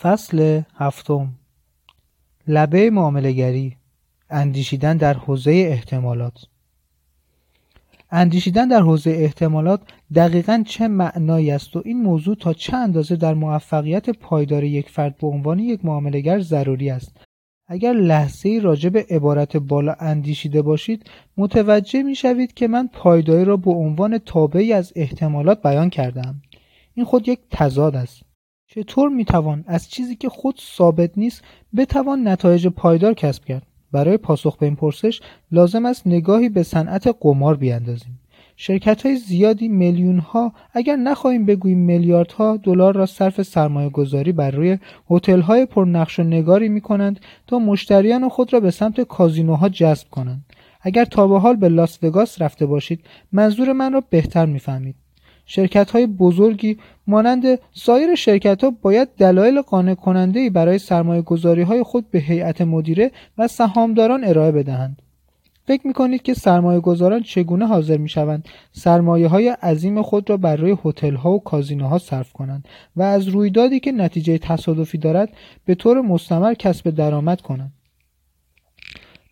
فصل هفتم. لبه معاملگری اندیشیدن در حوزه احتمالات. اندیشیدن در حوزه احتمالات دقیقا چه معنایی است و این موضوع تا چه اندازه در موفقیت پایدار یک فرد به عنوان یک معاملگر ضروری است؟ اگر لحظه راجع به عبارت بالا اندیشیده باشید متوجه می شوید که من پایداری را به عنوان تابعی از احتمالات بیان کردم این خود یک تضاد است. چطور می‌توان از چیزی که خود ثابت نیست بتوان نتایج پایدار کسب کرد. برای پاسخ به این پرسش لازم است نگاهی به صنعت قمار بیاندازیم. شرکت های زیادی میلیون ها اگر نخواهیم بگوییم میلیاردها دلار را صرف سرمایه گذاری بر روی هتل های پرنقش و نگاری می کنند تا مشتریان خود را به سمت کازینوها جذب کنند. اگر تا به حال به لاس وگاس رفته باشید منظور من را بهتر می‌فهمید. شرکت های بزرگی مانند سایر شرکت ها باید دلایل قانع کننده برای سرمایه گذاری های خود به هیئت مدیره و سهامداران ارائه بدهند. فکر می کنید که سرمایه گذاران چگونه حاضر می شوند سرمایه های عظیم خود را بر روی هتل ها و کازینوها صرف کنند و از رویدادی که نتیجه تصادفی دارد به طور مستمر کسب درآمد کنند.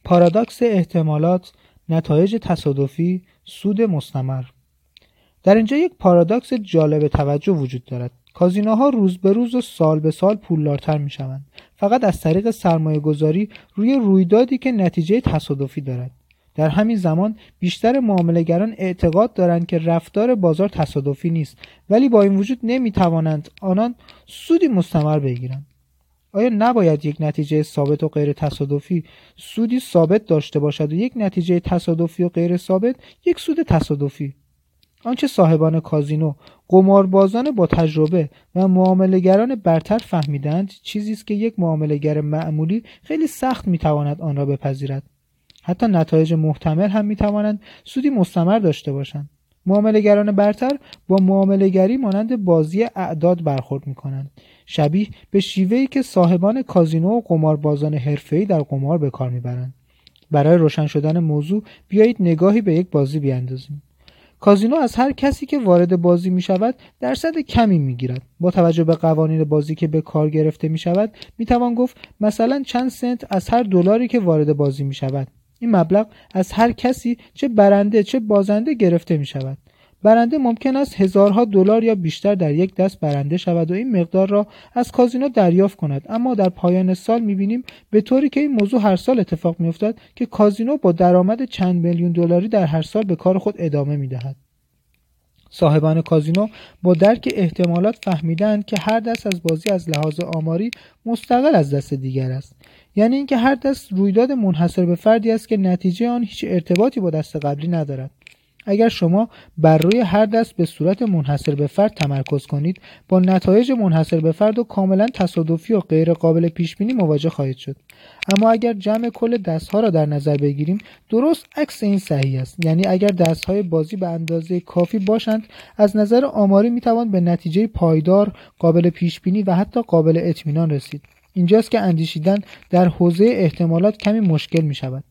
پارادوکس احتمالات نتایج تصادفی سود مستمر در اینجا یک پارادوکس جالب توجه وجود دارد. کازینوها روز به روز و سال به سال پولدارتر می شوند فقط از طریق سرمایه گذاری روی رویدادی که نتیجه تصادفی دارد. در همین زمان بیشتر معاملهگران اعتقاد دارند که رفتار بازار تصادفی نیست ولی با این وجود نمی توانند آنان سودی مستمر بگیرند. آیا نباید یک نتیجه ثابت و غیر تصادفی سودی ثابت داشته باشد و یک نتیجه تصادفی و غیر ثابت یک سود تصادفی؟ آنچه صاحبان کازینو قماربازان با تجربه و معاملهگران برتر فهمیدند چیزی است که یک معاملهگر معمولی خیلی سخت می‌تواند آن را بپذیرد. حتی نتایج محتمل هم می‌توانند سودی مستمر داشته باشند. معاملهگران برتر با معاملهگری مانند بازی اعداد برخورد می‌کنند. شبیه به شیوهی که صاحبان کازینو و قماربازان حرفه‌ای در قمار به کار می‌برند. برای روشن شدن موضوع بیایید نگاهی به یک بازی بیاندازیم. کازینو از هر کسی که وارد بازی می شود درصد کمی می گیرد. با توجه به قوانین بازی که به کار گرفته می شود می توان گفت مثلا چند سنت از هر دلاری که وارد بازی می شود. این مبلغ از هر کسی چه برنده چه بازنده گرفته می شود. برنده ممکن است هزارها دلار یا بیشتر در یک دست برنده شود و این مقدار را از کازینو دریافت کند. اما در پایان سال می‌بینیم به طوری که این موضوع هر سال اتفاق میافتد که کازینو با درآمد چند میلیون دلاری در هر سال به کار خود ادامه می‌دهد. صاحبان کازینو با درک احتمالات فهمیدند که هر دست از بازی از لحاظ آماری مستقل از دست دیگر است. یعنی اینکه هر دست رویداد منحصر به فردی است که نتیجه آن هیچ ارتباطی با دست قبلی ندارد. اگر شما بر روی هر دست به صورت منحصر به فرد تمرکز کنید با نتایج منحصر به فرد و کاملا تصادفی و غیر قابل پیش بینی مواجه خواهید شد. اما اگر جمع کل دستها را در نظر بگیریم درست عکس این صحیح است. یعنی اگر دستهای بازی به اندازه کافی باشند از نظر آماری می‌توان به نتیجه پایدار قابل پیش بینی و حتی قابل اطمینان رسید. اینجاست که اندیشیدن در حوزه احتمالات کمی مشکل می شود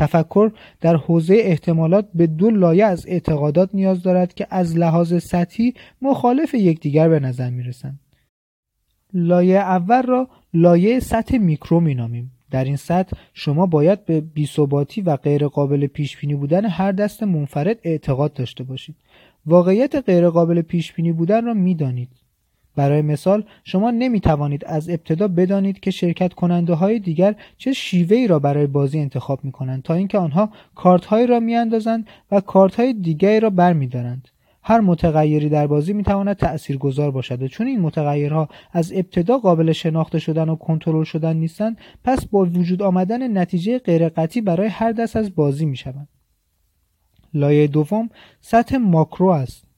تفکر در حوزه احتمالات به دو لایه از اعتقادات نیاز دارد که از لحاظ سطحی مخالف یکدیگر به نظر می رسند. لایه اول را لایه سطح میکرو می نامیم. در این سطح شما باید به بیثباتی و غیر قابل پیش بینی بودن هر دست منفرد اعتقاد داشته باشید. واقعیت غیر قابل پیش بینی بودن را می دانید. برای مثال شما نمی توانید از ابتدا بدانید که شرکت کننده های دیگر چه شیوهی را برای بازی انتخاب می کنند تا اینکه آنها کارت هایی را می اندازند و کارت های دیگری را بر می دارند. هر متغیری در بازی می تواند تأثیر گذار باشد و چون این متغیرها از ابتدا قابل شناخته شدن و کنترل شدن نیستند پس با وجود آمدن نتیجه غیرقطعی برای هر دست از بازی می شوند. لایه دوم سطح ماکرو است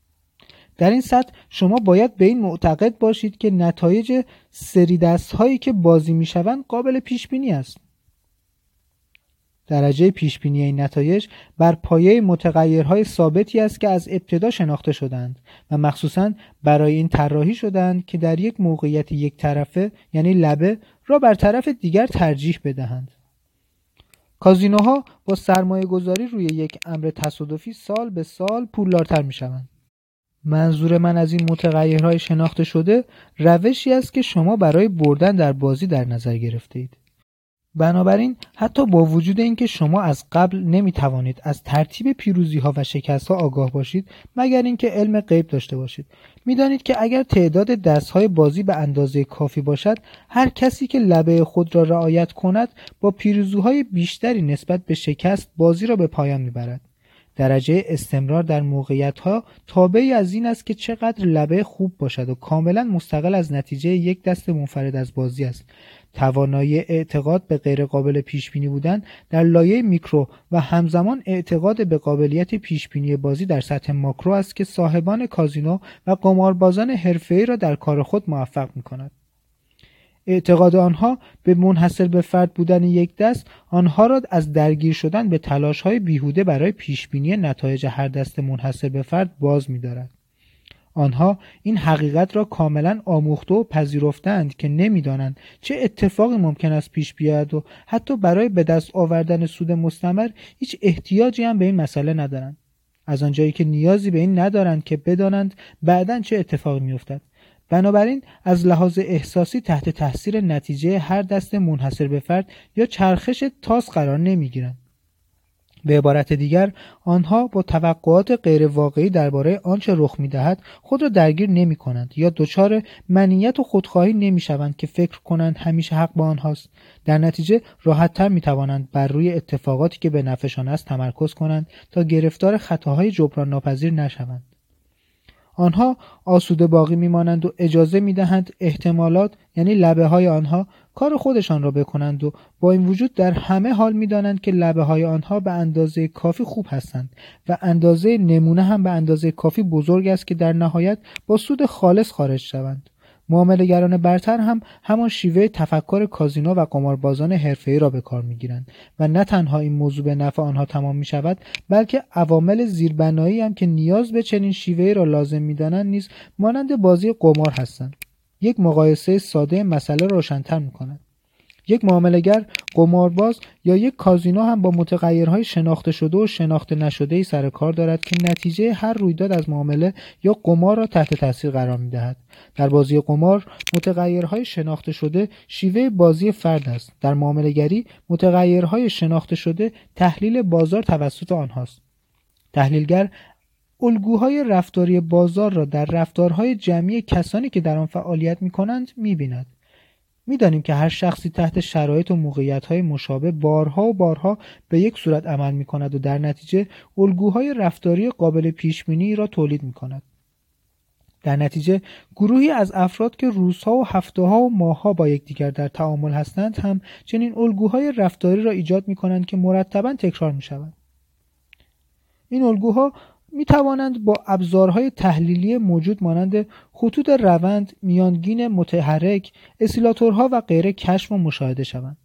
در این سطح شما باید به این معتقد باشید که نتایج سری دست هایی که بازی می شوند قابل پیش بینی است. درجه پیش بینی این نتایج بر پایه متغیرهای ثابتی است که از ابتدا شناخته شدند و مخصوصا برای این طراحی شدند که در یک موقعیت یک طرفه یعنی لبه را بر طرف دیگر ترجیح بدهند. کازینوها با سرمایه گذاری روی یک امر تصادفی سال به سال پولدارتر می شوند منظور من از این متغیرهای شناخته شده روشی است که شما برای بردن در بازی در نظر گرفته اید. بنابراین حتی با وجود اینکه شما از قبل نمی توانید از ترتیب پیروزی ها و شکست ها آگاه باشید مگر اینکه علم غیب داشته باشید می‌دانید که اگر تعداد دست های بازی به اندازه کافی باشد هر کسی که لبه خود را رعایت کند با پیروزوهای بیشتری نسبت به شکست بازی را به پایان می‌برد درجه استمرار در موقعیت ها تابعی از این است که چقدر لبه خوب باشد و کاملا مستقل از نتیجه یک دست منفرد از بازی است توانایی اعتقاد به غیرقابل پیش بینی بودن در لایه میکرو و همزمان اعتقاد به قابلیت پیش بینی بازی در سطح ماکرو است که صاحبان کازینو و قماربازان حرفه‌ای را در کار خود موفق می کند. اعتقاد آنها به منحصر به فرد بودن یک دست آنها را از درگیر شدن به تلاش های بیهوده برای پیشبینی نتایج هر دست منحصر به فرد باز می‌دارد. آنها این حقیقت را کاملا آموخته و پذیرفتند که نمی‌دانند چه اتفاقی ممکن است پیش بیاید و حتی برای به دست آوردن سود مستمر هیچ احتیاجی هم به این مسئله ندارند از آنجایی که نیازی به این ندارند که بدانند بعدا چه اتفاقی میافتد بنابراین از لحاظ احساسی تحت تاثیر نتیجه هر دست منحصر به فرد یا چرخش تاس قرار نمی‌گیرند. به عبارت دیگر آنها با توقعات غیر واقعی درباره آنچه رخ می‌دهد خود را درگیر نمی کنند یا دچار منیت و خودخواهی نمی شوند که فکر کنند همیشه حق با آنهاست. در نتیجه راحتتر می توانند بر روی اتفاقاتی که به نفعشان است تمرکز کنند تا گرفتار خطاهای جبران ناپذیر نشوند. آنها آسوده باقی میمانند و اجازه می‌دهند احتمالات یعنی لبه های آنها کار خودشان را بکنند و با این وجود در همه حال می‌دانند که لبه های آنها به اندازه کافی خوب هستند و اندازه نمونه هم به اندازه کافی بزرگ است که در نهایت با سود خالص خارج شوند. معاملهگران برتر هم همان شیوه تفکر کازینو و قماربازان حرفه‌ای را به کار می‌گیرند و نه تنها این موضوع به نفع آنها تمام می شود بلکه عوامل زیربنایی هم که نیاز به چنین شیوهی را لازم می‌دانند نیز مانند بازی قمار هستند. یک مقایسه ساده مسئله روشنتر می کند یک معاملگر قمارباز یا یک کازینو هم با متغیرهای شناخته شده و شناخته نشده ای سر کار دارد که نتیجه هر رویداد از معامله یا قمار را تحت تاثیر قرار می دهد. در بازی قمار متغیرهای شناخته شده شیوه بازی فرد است. در معاملهگری متغیرهای شناخته شده تحلیل بازار توسط آنهاست. تحلیلگر الگوهای رفتاری بازار را در رفتارهای جمعی کسانی که در آن فعالیت می کنند می بیند. می‌دانیم که هر شخصی تحت شرایط و موقعیت‌های مشابه بارها و بارها به یک صورت عمل می کند و در نتیجه الگوهای رفتاری قابل پیشبینی را تولید می کند. در نتیجه گروهی از افراد که روزها و هفته ها و ماهها با یکدیگر در تعامل هستند هم چنین الگوهای رفتاری را ایجاد می کنند که مرتبا تکرار می شوند. این الگوها می توانند با ابزارهای تحلیلی موجود مانند خطوط روند، میانگین متحرک، اسیلاتورها و غیره کشف و مشاهده شوند.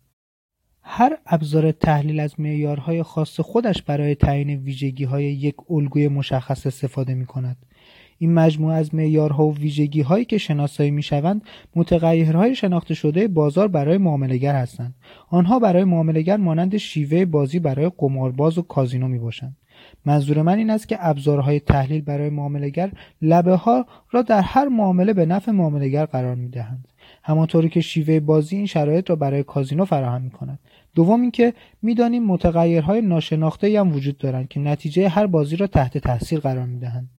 هر ابزار تحلیل از معیارهای خاص خودش برای تعیین ویژگی های یک الگوی مشخص استفاده می کند. این مجموعه از معیارها و ویژگی هایی که شناسایی می شوند متغیرهای شناخته شده بازار برای معاملهگر هستند. آنها برای معاملهگر مانند شیوه بازی برای قمارباز و کازینو می باشند. منظور من این است که ابزارهای تحلیل برای معاملهگر لبه ها را در هر معامله به نفع معاملهگر قرار می دهند. همانطوری که شیوه بازی این شرایط را برای کازینو فراهم می کند. دوم اینکه می‌دانیم متغیرهای ناشناخته هم وجود دارند که نتیجه هر بازی را تحت تاثیر قرار می دهند.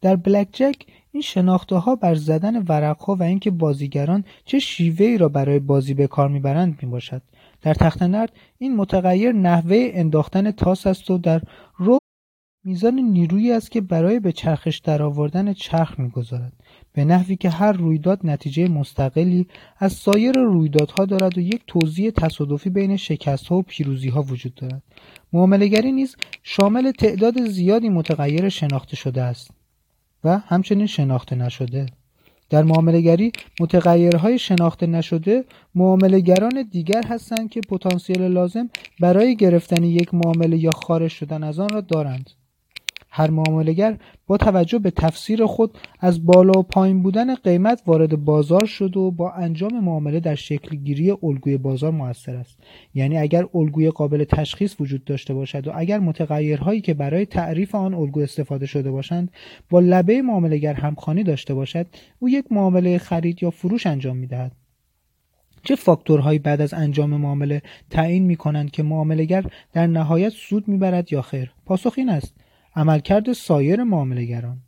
در بلک جک این شناخته ها بر زدن ورق ها و اینکه بازیگران چه شیوهی را برای بازی به کار می‌برند می باشد. در تخت نرد این متغیر نحوه انداختن تاس است و در رو میزان نیرویی است که برای به چرخش درآوردن چرخ می‌گذارد. به نحوی که هر رویداد نتیجه مستقلی از سایر رویدادها دارد و یک توضیح تصادفی بین شکست ها و پیروزی ها وجود دارد. معاملهگری نیز شامل تعداد زیادی متغیر شناخته شده است و همچنین شناخته نشده. در معاملهگری متغیرهای شناخته نشده معاملهگران دیگر هستند که پتانسیل لازم برای گرفتن یک معامله یا خارج شدن از آن را دارند. هر معاملگر با توجه به تفسیر خود از بالا و پایین بودن قیمت وارد بازار شد و با انجام معامله در شکل گیری الگوی بازار موثر است. یعنی اگر الگوی قابل تشخیص وجود داشته باشد و اگر متغیرهایی که برای تعریف آن الگو استفاده شده باشند با لبه معاملگر همخوانی داشته باشد او یک معامله خرید یا فروش انجام می‌دهد. چه فاکتورهایی بعد از انجام معامله تعیین می کنند که معاملهگر در نهایت سود می‌برد یا خیر؟ پاسخ این است. عملکرد سایر معاملهگران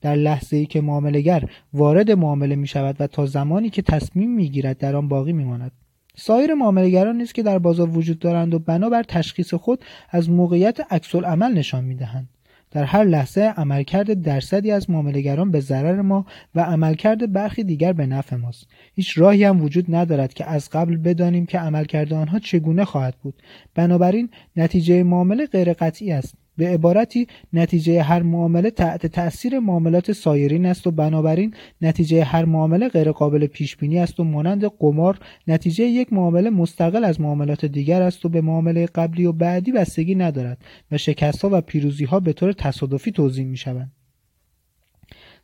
در لحظه ای که معاملهگر وارد معامله می شود و تا زمانی که تصمیم می گیرد در آن باقی می ماند. سایر معاملهگران نیست که در بازار وجود دارند و بنابر تشخیص خود از موقعیت عکس عمل نشان می دهند. در هر لحظه عملکرد درصدی از معاملهگران به ضرر ما و عملکرد برخی دیگر به نفع ماست هیچ راهی هم وجود ندارد که از قبل بدانیم که عملکرد آنها چگونه خواهد بود بنابراین نتیجه معامله غیر قطعی است به عبارتی نتیجه هر معامله تحت تأثیر معاملات سایرین است و بنابراین نتیجه هر معامله غیر قابل پیش بینی است و مانند قمار نتیجه یک معامله مستقل از معاملات دیگر است و به معامله قبلی و بعدی بستگی ندارد و شکست ها و پیروزی ها به طور تصادفی توضیح می شوند.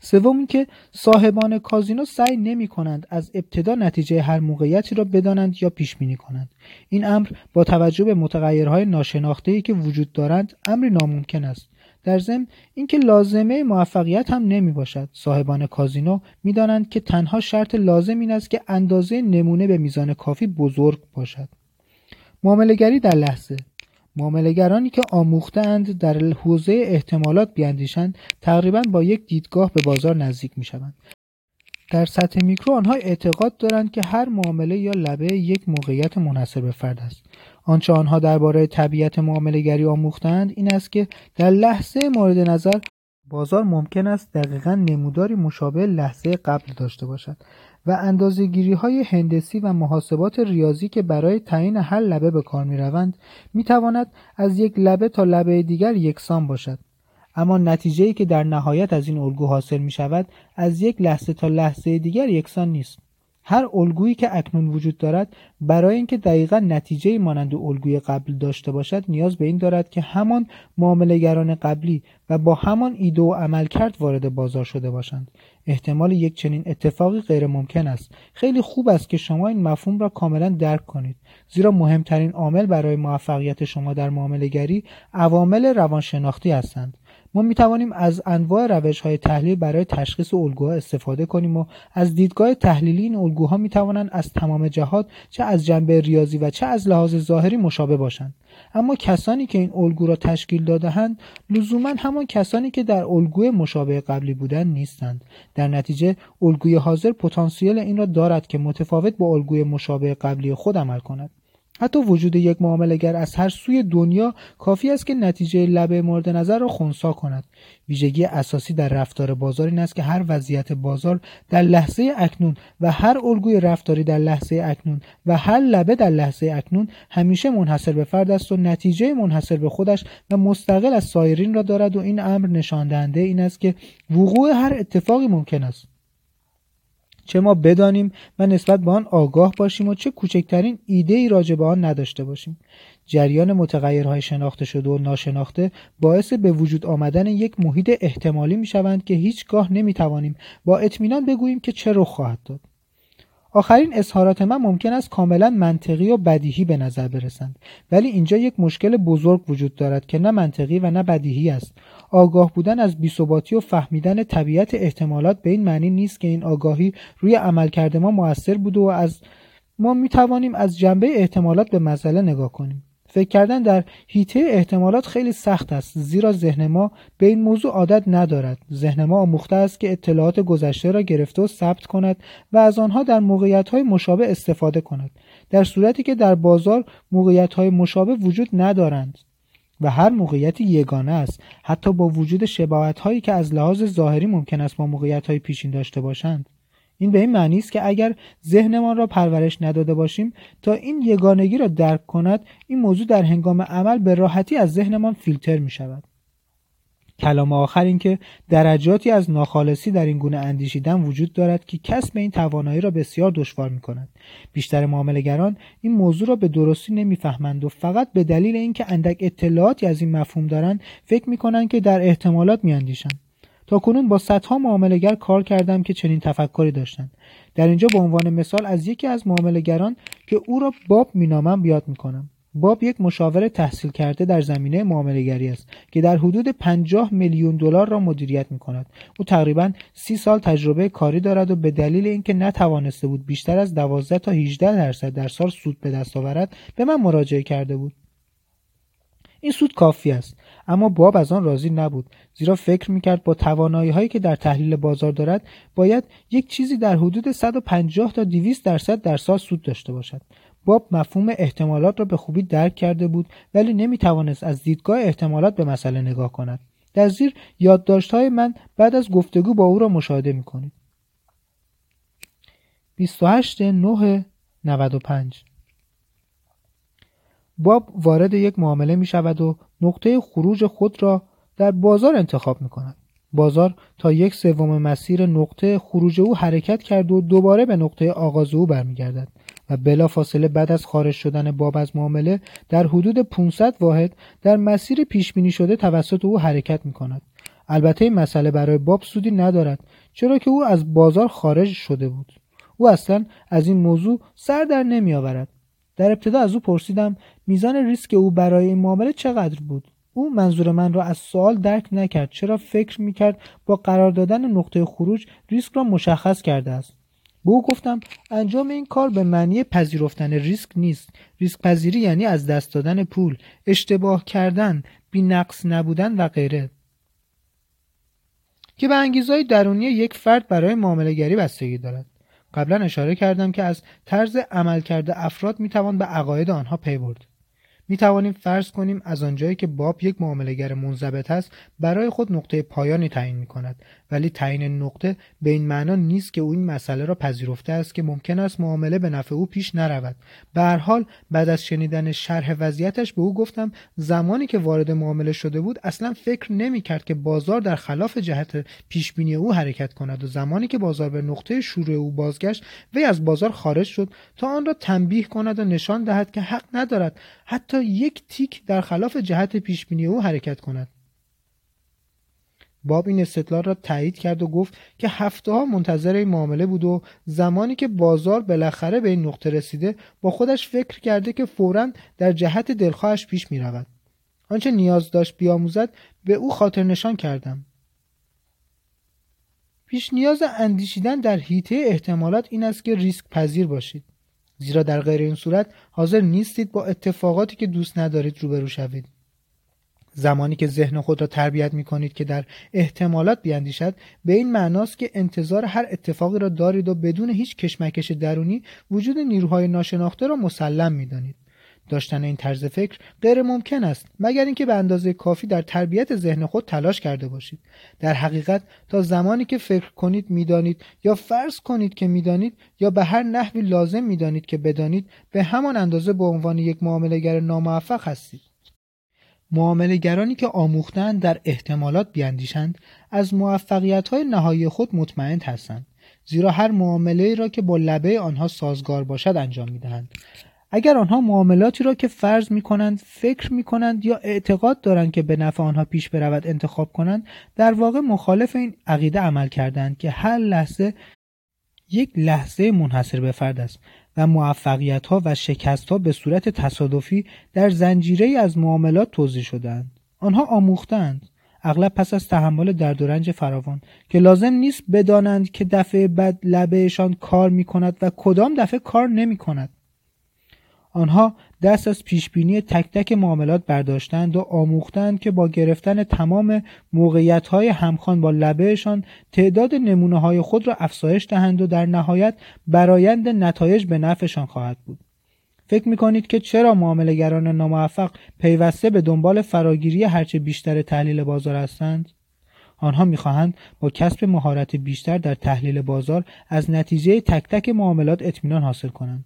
سوم اینکه صاحبان کازینو سعی نمی کنند از ابتدا نتیجه هر موقعیتی را بدانند یا پیش بینی کنند. این امر با توجه به متغیرهای ناشناخته که وجود دارند امری ناممکن است. در ضمن اینکه لازمه موفقیت هم نمی باشد صاحبان کازینو می‌دانند که تنها شرط لازم این است که اندازه نمونه به میزان کافی بزرگ باشد. معاملهگری در لحظه. معاملهگرانی که آموختند در حوزه احتمالات بیاندیشند تقریبا با یک دیدگاه به بازار نزدیک می شوند. در سطح میکرو آنها اعتقاد دارند که هر معامله یا لبه یک موقعیت منحصر به فرد است آنچه آنها درباره طبیعت معاملهگری آموختند این است که در لحظه مورد نظر بازار ممکن است دقیقا نموداری مشابه لحظه قبل داشته باشد و گیری های هندسی و محاسبات ریاضی که برای تعیین هر لبه به کار می روند می تواند از یک لبه تا لبه دیگر یکسان باشد. اما نتیجه ای که در نهایت از این الگو حاصل می شود از یک لحظه تا لحظه دیگر یکسان نیست. هر الگویی که اکنون وجود دارد برای اینکه دقیقا نتیجه مانند الگوی قبل داشته باشد نیاز به این دارد که همان معاملهگران قبلی و با همان ایده و عملکرد وارد بازار شده باشند. احتمال یک چنین اتفاقی غیر ممکن است. خیلی خوب است که شما این مفهوم را کاملا درک کنید. زیرا مهمترین عامل برای موفقیت شما در معاملهگری عوامل روانشناختی هستند. ما می توانیم از انواع روش های تحلیل برای تشخیص الگوها استفاده کنیم و از دیدگاه تحلیلی این الگوها می توانند از تمام جهات چه از جنبه ریاضی و چه از لحاظ ظاهری مشابه باشند. اما کسانی که این الگو را تشکیل دادهاند لزوما همان کسانی که در الگوی مشابه قبلی بودند نیستند. در نتیجه الگوی حاضر پتانسیل این را دارد که متفاوت با الگوی مشابه قبلی خود عمل کند. حتی وجود یک معاملهگر از هر سوی دنیا کافی است که نتیجه لبه مورد نظر را خونسا کند. ویژگی اساسی در رفتار بازار این است که هر وضعیت بازار در لحظه اکنون و هر الگوی رفتاری در لحظه اکنون و هر لبه در لحظه اکنون همیشه منحصر به فرد است و نتیجه منحصر به خودش و مستقل از سایرین را دارد و این امر نشان دهنده این است که وقوع هر اتفاقی ممکن است. چه ما بدانیم و نسبت به آن آگاه باشیم و چه کوچکترین ایده ای راجع به آن نداشته باشیم. جریان متغیرهای شناخته شده و ناشناخته باعث به وجود آمدن یک محیط احتمالی می شوند که هیچگاه نمی توانیم با اطمینان بگوییم که چه رخ خواهد داد. آخرین اظهارات من ممکن است کاملا منطقی و بدیهی به نظر برسند ولی اینجا یک مشکل بزرگ وجود دارد که نه منطقی و نه بدیهی است. آگاه بودن از بیثباتی و فهمیدن طبیعت احتمالات به این معنی نیست که این آگاهی روی عملکرد ما موثر بوده و از ما می توانیم از جنبه احتمالات به مسئله نگاه کنیم. فکر کردن در هیته احتمالات خیلی سخت است زیرا ذهن ما به این موضوع عادت ندارد. ذهن ما آموخته است که اطلاعات گذشته را گرفته و ثبت کند و از آنها در موقعیت های مشابه استفاده کند. در صورتی که در بازار موقعیت های مشابه وجود ندارند. و هر موقعیتی یگانه است. حتی با وجود شباهت هایی که از لحاظ ظاهری ممکن است با موقعیت های پیشین داشته باشند. این به این معنی است که اگر ذهنمان را پرورش نداده باشیم تا این یگانگی را درک کند این موضوع در هنگام عمل به راحتی از ذهنمان فیلتر می شود کلام آخر این که درجاتی از ناخالصی در این گونه اندیشیدن وجود دارد که کسب این توانایی را بسیار دشوار می کند. بیشتر معاملگران این موضوع را به درستی نمی‌فهمند و فقط به دلیل اینکه اندک اطلاعاتی از این مفهوم دارند فکر می کنند که در احتمالات میاندیشند. تا کنون با صدها معاملگر کار کردم که چنین تفکری داشتند. در اینجا به عنوان مثال از یکی از معاملگران که او را باب مینامم بیاد می‌کنم. باب یک مشاور تحصیل کرده در زمینه معاملهگری است که در حدود 50 میلیون دلار را مدیریت می کند. او تقریبا سی سال تجربه کاری دارد و به دلیل اینکه نتوانسته بود بیشتر از 12 تا 18 درصد در سال سود به دست آورد به من مراجعه کرده بود. این سود کافی است اما باب از آن راضی نبود زیرا فکر می‌کرد با توانایی هایی که در تحلیل بازار دارد باید یک چیزی در حدود 150 تا 200 درصد در سال سود داشته باشد باب مفهوم احتمالات را به خوبی درک کرده بود ولی نمی توانست از دیدگاه احتمالات به مسئله نگاه کند. در زیر یادداشت های من بعد از گفتگو با او را مشاهده می کنید 28 9 95 باب وارد یک معامله می شود و نقطه خروج خود را در بازار انتخاب می کند. بازار تا یک سوم مسیر نقطه خروج او حرکت کرد و دوباره به نقطه آغاز او برمیگردد. بلا فاصله بعد از خارج شدن باب از معامله در حدود 500 واحد در مسیر پیش بینی شده توسط او حرکت می کند. البته این مسئله برای باب سودی ندارد چرا که او از بازار خارج شده بود. او اصلا از این موضوع سر در نمی آورد. در ابتدا از او پرسیدم میزان ریسک او برای این معامله چقدر بود او منظور من را از سوال درک نکرد چرا فکر می‌کرد با قرار دادن نقطه خروج ریسک را مشخص کرده است به او گفتم انجام این کار به معنی پذیرفتن ریسک نیست. ریسک پذیری یعنی از دست دادن پول اشتباه کردن بی نقص نبودن و غیره. که به انگیزهای درونی یک فرد برای معامله گری بستگی دارد. قبلا اشاره کردم که از طرز عملکرد افراد می‌توان به عقاید آنها پی برد. می توانیم فرض کنیم از آنجایی که باب یک معاملهگر منضبط است برای خود نقطه پایانی تعیین می کند ولی تعیین نقطه به این معنا نیست که او این مسئله را پذیرفته است که ممکن است معامله به نفع او پیش نرود. به هر حال بعد از شنیدن شرح وضعیتش به او گفتم زمانی که وارد معامله شده بود اصلا فکر نمی کرد که بازار در خلاف جهت پیش بینی او حرکت کند و زمانی که بازار به نقطه شروع او بازگشت وی از بازار خارج شد تا آن را تنبیه کند و نشان دهد که حق ندارد. حتی یک تیک در خلاف جهت پیش بینی او حرکت کند باب این استدلال را تایید کرد و گفت که هفته ها منتظر این معامله بود و زمانی که بازار بالاخره به این نقطه رسیده با خودش فکر کرده که فورا در جهت دلخواهش پیش می رود. آنچه نیاز داشت بیاموزد به او خاطر نشان کردم. پیش نیاز اندیشیدن در حیطه احتمالات این است که ریسک پذیر باشید. زیرا در غیر این صورت حاضر نیستید با اتفاقاتی که دوست ندارید روبرو شوید. زمانی که ذهن خود را تربیت می کنید که در احتمالات بیاندیشد به این معناست که انتظار هر اتفاقی را دارید و بدون هیچ کشمکش درونی وجود نیروهای ناشناخته را مسلم می دانید. داشتن این طرز فکر غیر ممکن است مگر اینکه به اندازه کافی در تربیت ذهن خود تلاش کرده باشید. در حقیقت تا زمانی که فکر کنید می‌دانید یا فرض کنید که می‌دانید یا به هر نحوی لازم می‌دانید که بدانید به همان اندازه به عنوان یک معاملهگر ناموفق هستید. معاملهگرانی که آموختند در احتمالات بیاندیشند از موفقیت های نهایی خود مطمئن هستند زیرا هر معامله را که با لبه آنها سازگار باشد انجام می‌دهند. اگر آنها معاملاتی را که فرض می کنند فکر می کنند یا اعتقاد دارند که به نفع آنها پیش برود انتخاب کنند در واقع مخالف این عقیده عمل کردند که هر لحظه یک لحظه منحصر به فرد است و موفقیت ها و شکست ها به صورت تصادفی در زنجیره از معاملات توضیح شدند آنها آموختند اغلب پس از تحمل درد و رنج فراوان که لازم نیست بدانند که دفعه بعد لبهشان کار می کند و کدام دفعه کار نمی کند آنها دست از پیشبینی تک تک معاملات برداشتند و آموختند که با گرفتن تمام موقعیت های همخوان با لبهشان تعداد نمونه های خود را افزایش دهند و در نهایت برایند نتایج به نفعشان خواهد بود. فکر می کنید که چرا معاملهگران ناموفق پیوسته به دنبال فراگیری هرچه بیشتر تحلیل بازار هستند؟ آنها می‌خواهند با کسب مهارت بیشتر در تحلیل بازار از نتیجه تک تک معاملات اطمینان حاصل کنند.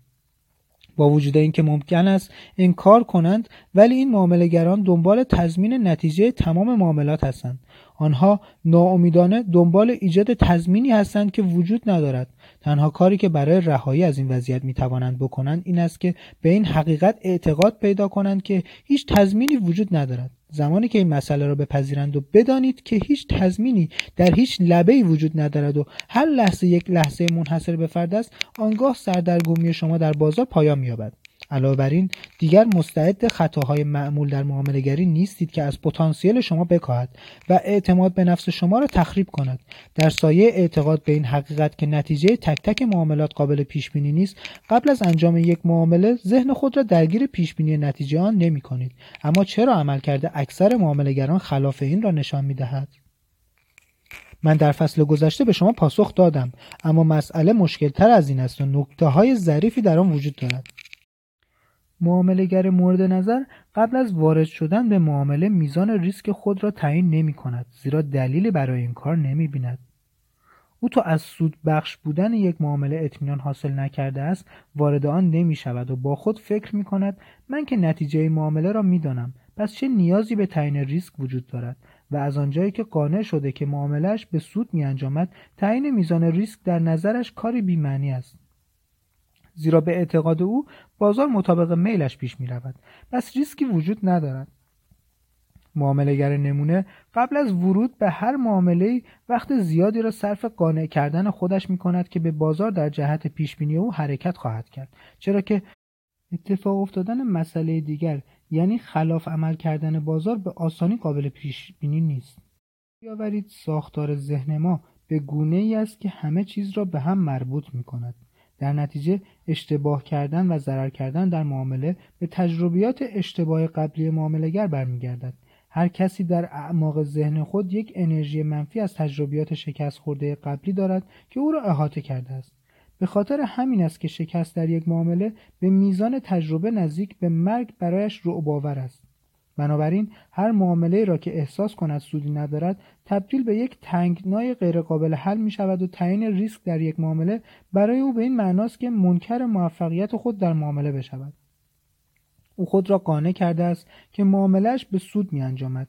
با وجود اینکه ممکن است انکار کنند ولی این معاملهگران دنبال تضمین نتیجه تمام معاملات هستند. آنها ناامیدانه دنبال ایجاد تضمینی هستند که وجود ندارد. تنها کاری که برای رهایی از این وضعیت می توانند بکنند این است که به این حقیقت اعتقاد پیدا کنند که هیچ تضمینی وجود ندارد. زمانی که این مسئله را بپذیرند و بدانید که هیچ تضمینی در هیچ لبه وجود ندارد و هر لحظه یک لحظه منحصر به فرد است آنگاه سردرگمی شما در بازار پایان مییابد. علاوه بر این دیگر مستعد خطاهای معمول در معاملهگری نیستید که از پتانسیل شما بکاهد و اعتماد به نفس شما را تخریب کند. در سایه اعتقاد به این حقیقت که نتیجه تک تک معاملات قابل پیش بینی نیست قبل از انجام یک معامله ذهن خود را درگیر پیش بینی نتیجه آن نمی کنید اما چرا عمل کرده اکثر معاملهگران خلاف این را نشان می دهد؟ من در فصل گذشته به شما پاسخ دادم اما مسئله مشکل تر از این است و نکته های ظریفی در آن وجود دارد. معاملهگر مورد نظر قبل از وارد شدن به معامله میزان ریسک خود را تعیین نمی کند زیرا دلیلی برای این کار نمی بیند. او تا از سود بخش بودن یک معامله اطمینان حاصل نکرده است وارد آن نمی شود و با خود فکر می کند من که نتیجه معامله را می دانم پس چه نیازی به تعیین ریسک وجود دارد و از آنجایی که قانع شده که معاملهش به سود می انجامد تعیین میزان ریسک در نظرش کاری بیمعنی است زیرا به اعتقاد او بازار مطابق میلش پیش می رود پس ریسکی وجود ندارد. معاملهگر نمونه قبل از ورود به هر معامله وقت زیادی را صرف قانع کردن خودش می کند که به بازار در جهت پیش بینی او حرکت خواهد کرد. چرا که اتفاق افتادن مسئله دیگر یعنی خلاف عمل کردن بازار به آسانی قابل پیش بینی نیست. بیاورید ساختار ذهن ما به گونه ای است که همه چیز را به هم مربوط می کند در نتیجه اشتباه کردن و ضرر کردن در معامله به تجربیات اشتباه قبلی معاملهگر برمیگردد. هر کسی در اعماق ذهن خود یک انرژی منفی از تجربیات شکست خورده قبلی دارد که او را احاطه کرده است. به خاطر همین است که شکست در یک معامله به میزان تجربه نزدیک به مرگ برایش رعبآور است. بنابراین هر معامله را که احساس کند سودی ندارد تبدیل به یک تنگنای غیرقابل حل می شود و تعیین ریسک در یک معامله برای او به این معناست که منکر موفقیت خود در معامله بشود. او خود را قانع کرده است که معاملهش به سود می انجامد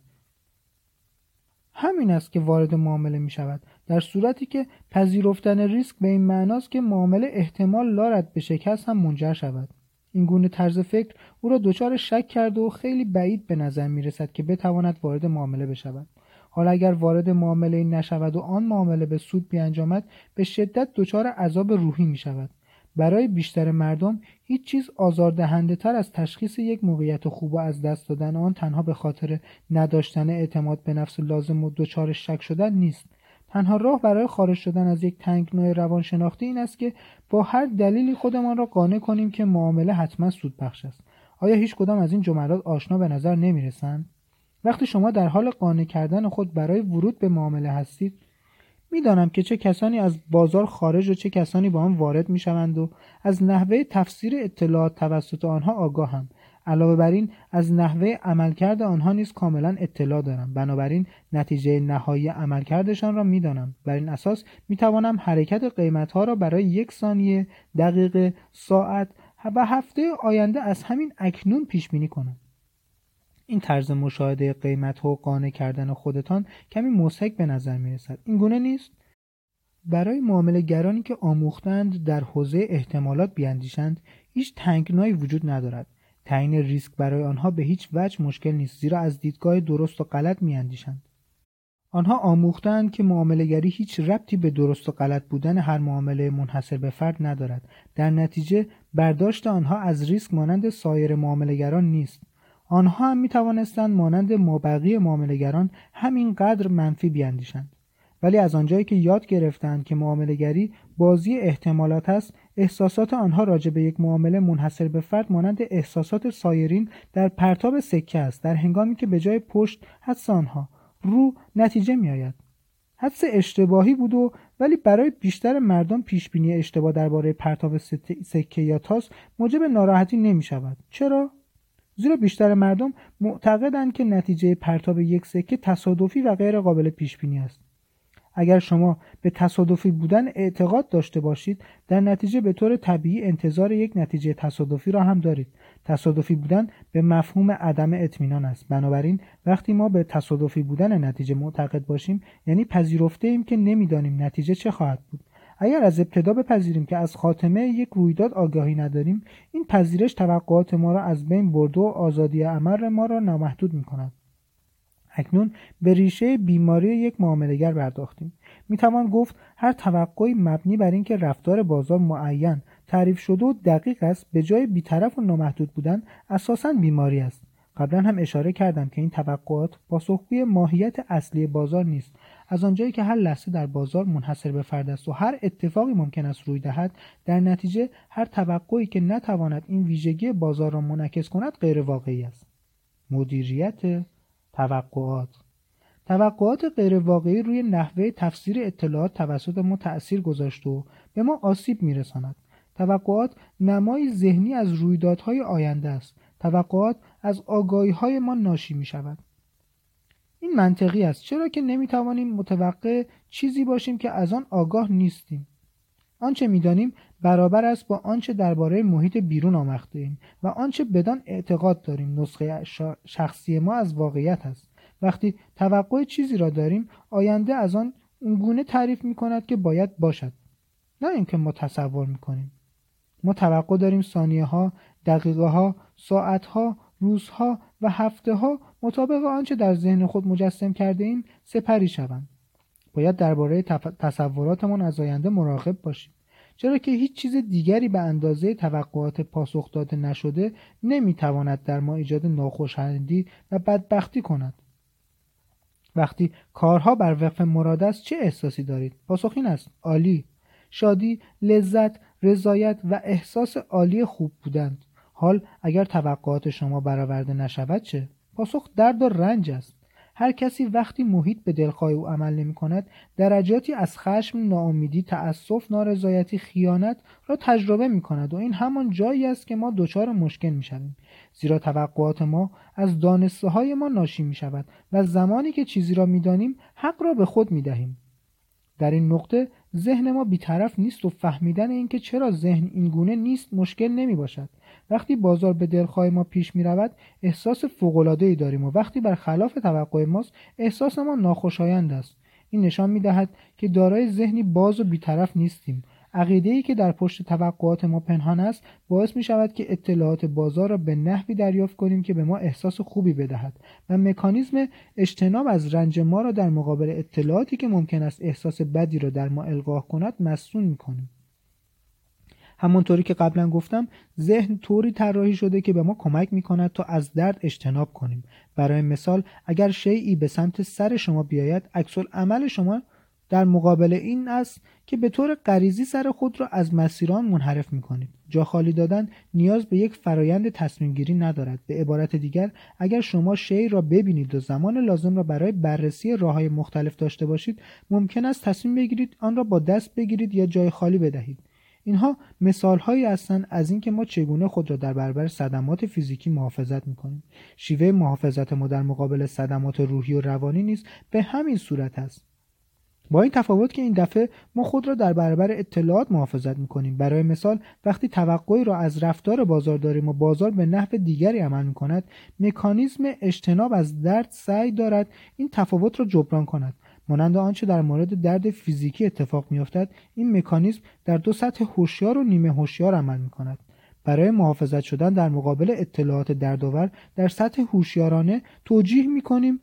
همین است که وارد معامله می شود در صورتی که پذیرفتن ریسک به این معناست که معامله احتمال دارد به شکست هم منجر شود. این گونه طرز فکر او را دچار شک کرده و خیلی بعید به نظر می رسد که بتواند وارد معامله بشود. حالا اگر وارد معامله نشود و آن معامله به سود بیانجامد به شدت دچار عذاب روحی می شود برای بیشتر مردم هیچ چیز آزاردهنده تر از تشخیص یک موقعیت خوب و از دست دادن آن تنها به خاطر نداشتن اعتماد به نفس لازم و دچار شک شدن نیست. تنها راه برای خارج شدن از یک تنگنای روانشناختی این است که با هر دلیلی خودمان را قانع کنیم که معامله حتما سود بخش است آیا هیچ کدام از این جملات آشنا به نظر نمی رسند؟ وقتی شما در حال قانع کردن خود برای ورود به معامله هستید می‌دانم که چه کسانی از بازار خارج و چه کسانی با آن وارد می شوند و از نحوه تفسیر اطلاعات توسط آنها آگاهم علاوه بر این از نحوه عملکرد آنها نیز کاملا اطلاع دارم. بنابراین نتیجه نهایی عملکردشان را می‌دانم. بر این اساس می‌توانم حرکت قیمتها را برای یک ثانیه دقیقه ساعت و هفته آینده از همین اکنون پیش بینی کنم. این طرز مشاهده قیمت و قانع کردن خودتان کمی مسحک به نظر می رسد این گونه نیست؟ برای معامله گرانی که آموختند در حوزه احتمالات بیاندیشند هیچ تنگنایی وجود ندارد. تعیین ریسک برای آنها به هیچ وجه مشکل نیست زیرا از دیدگاه درست و غلط میاندیشند. آنها آموختند که معاملهگری هیچ ربطی به درست و غلط بودن هر معامله منحصر به فرد ندارد. در نتیجه برداشت آنها از ریسک مانند سایر معاملهگران نیست. آنها هم می توانستند مانند مابقی معاملهگران همینقدر منفی بیاندیشند. ولی از آنجایی که یاد گرفتند که معاملهگری بازی احتمالات است. احساسات آنها راجع به یک معامله منحصر به فرد مانند احساسات سایرین در پرتاب سکه است در هنگامی که به جای پشت حدس آنها رو نتیجه می آید حدس اشتباهی بود و ولی برای بیشتر مردم پیش بینی اشتباه درباره پرتاب سکه یا تاس موجب ناراحتی نمی شود چرا؟ زیرا بیشتر مردم معتقدند که نتیجه پرتاب یک سکه تصادفی و غیر قابل پیش بینی است. اگر شما به تصادفی بودن اعتقاد داشته باشید در نتیجه به طور طبیعی انتظار یک نتیجه تصادفی را هم دارید. تصادفی بودن به مفهوم عدم اطمینان است. بنابراین وقتی ما به تصادفی بودن نتیجه معتقد باشیم یعنی پذیرفته ایم که نمی‌دانیم نتیجه چه خواهد بود. اگر از ابتدا بپذیریم که از خاتمه یک رویداد آگاهی نداریم این پذیرش توقعات ما را از بین برده و آزادی عمل ما را نامحدود می کند اکنون به ریشه بیماری یک معاملهگر پرداختیم. می‌توان گفت هر توقعی مبنی بر اینکه رفتار بازار معین تعریف شده و دقیق است به جای بیطرف و نامحدود بودن اساسا بیماری است. قبلا هم اشاره کردم که این توقعات پاسخگوی ماهیت اصلی بازار نیست. از آنجایی که هر لحظه در بازار منحصر به فرد است و هر اتفاقی ممکن است روی دهد در نتیجه هر توقعی که نتواند این ویژگی بازار را منعکس کند غیر واقعی است. مدیریت توقعات. توقعات غیرواقعی روی نحوه تفسیر اطلاعات توسط ما تأثیر گذاشت و به ما آسیب میرساند. توقعات نمای ذهنی از رویدادهای آینده است. توقعات از آگاهی های ما ناشی می شود این منطقی است. چرا که نمی توانیم متوقع چیزی باشیم که از آن آگاه نیستیم؟ آنچه می‌دانیم برابر است با آنچه درباره محیط بیرون آمخته ایم و آنچه بدان اعتقاد داریم. نسخه شخصی ما از واقعیت است. وقتی توقع چیزی را داریم آینده از آن اونگونه تعریف می کند که باید باشد. نه اینکه ما تصور می کنیم ما توقع داریم ثانیه ها دقیقه ها ساعت ها روزها و هفته ها مطابق آنچه در ذهن خود مجسم کرده ایم سپری شوند. باید درباره تصوراتمان از آینده مراقب باشیم. چرا که هیچ چیز دیگری به اندازه توقعات پاسخ داده نشده نمی‌تواند در ما ایجاد ناخوشایندی و بدبختی کند. وقتی کارها بر وقف مراد است چه احساسی دارید؟ پاسخ این است عالی. شادی لذت رضایت و احساس عالی خوب بودند. حال اگر توقعات شما برآورده نشود چه؟ پاسخ درد و رنج است. هر کسی وقتی محیط به دلخواه او عمل نمی کند درجاتی از خشم، ناامیدی، تأسف، نارضایتی، خیانت را تجربه می کند و این همان جایی است که ما دچار مشکل می شویم. زیرا توقعات ما از دانسته های ما ناشی می شود و زمانی که چیزی را می دانیم حق را به خود می دهیم. در این نقطه ذهن ما بیطرف نیست و فهمیدن اینکه چرا ذهن این گونه نیست مشکل نمی باشد وقتی بازار به دلخواه ما پیش می رود احساس ای داریم و وقتی بر خلاف توقع ماست احساس ما ناخوشایند است. این نشان می دهد که دارای ذهنی باز و بیطرف نیستیم. عقیده ای که در پشت توقعات ما پنهان است باعث می شود که اطلاعات بازار را به نحوی دریافت کنیم که به ما احساس خوبی بدهد و مکانیزم اجتناب از رنج ما را در مقابل اطلاعاتی که ممکن است احساس بدی را در ما القاه کند مسئول می کنیم همانطوری که قبلا گفتم ذهن طوری طراحی شده که به ما کمک می کند تا از درد اجتناب کنیم برای مثال اگر شیعی به سمت سر شما بیاید عکس عمل شما در مقابل این است که به طور غریزی سر خود را از مسیران منحرف می کنید. جا خالی دادن نیاز به یک فرایند تصمیم گیری ندارد. به عبارت دیگر اگر شما شی را ببینید و زمان لازم را برای بررسی راه های مختلف داشته باشید ممکن است تصمیم بگیرید آن را با دست بگیرید یا جای خالی بدهید. اینها مثال هایی هستند از اینکه ما چگونه خود را در برابر صدمات فیزیکی محافظت می‌کنیم. شیوه محافظت ما در مقابل صدمات روحی و روانی نیز به همین صورت است. با این تفاوت که این دفعه ما خود را در برابر اطلاعات محافظت می‌کنیم. برای مثال وقتی توقعی را از رفتار بازار داریم و بازار به نحو دیگری عمل می‌کند مکانیزم اجتناب از درد سعی دارد این تفاوت را جبران کند. مانند آنچه در مورد درد فیزیکی اتفاق میافتد این مکانیزم در دو سطح هوشیار و نیمه هوشیار عمل می‌کند. برای محافظت شدن در مقابل اطلاعات دردآور در سطح هوشیارانه توجیه می‌کنیم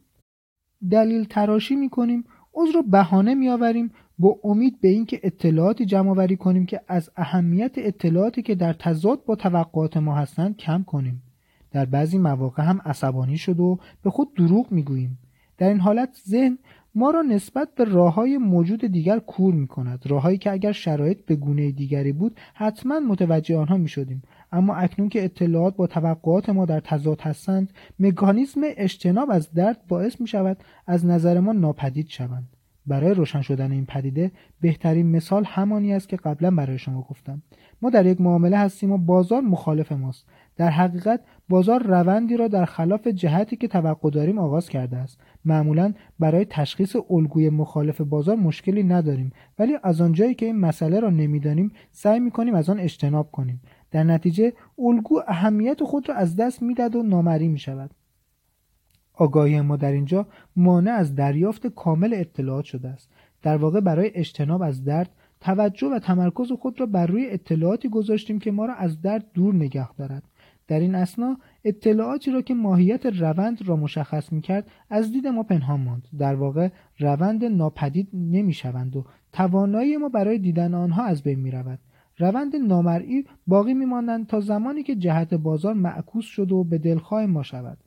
دلیل تراشی می‌کنیم عذر رو بهانه میآوریم با امید به اینکه اطلاعاتی جمع آوری کنیم که از اهمیت اطلاعاتی که در تضاد با توقعات ما هستند کم کنیم. در بعضی مواقع هم عصبانی شد و به خود دروغ می‌گوییم. در این حالت ذهن ما را نسبت به راه های موجود دیگر کور می کند راههایی که اگر شرایط به گونه دیگری بود حتما متوجه آنها می شدیم اما اکنون که اطلاعات با توقعات ما در تضاد هستند مکانیزم اجتناب از درد باعث می شود از نظر ما ناپدید شوند. برای روشن شدن این پدیده بهترین مثال همانی است که قبلا برای شما گفتم. ما در یک معامله هستیم و بازار مخالف ماست. در حقیقت بازار روندی را در خلاف جهتی که توقع داریم آغاز کرده است. معمولا برای تشخیص الگوی مخالف بازار مشکلی نداریم ولی از آنجایی که این مسئله را نمی‌دانیم سعی می‌کنیم از آن اجتناب کنیم. در نتیجه الگو اهمیت خود را از دست می‌دهد و نامری می شود آگاهی ما در اینجا مانع از دریافت کامل اطلاعات شده است. در واقع برای اجتناب از درد توجه و تمرکز خود را بر روی اطلاعاتی گذاشتیم که ما را از درد دور نگه دارد. در این اسنا اطلاعاتی را که ماهیت روند را مشخص می کرد از دید ما پنهان ماند. در واقع روند ناپدید نمی شوند و توانایی ما برای دیدن آنها از بین می رود روند نامرئی باقی میمانند تا زمانی که جهت بازار معکوس شد و به دلخواه ما شود.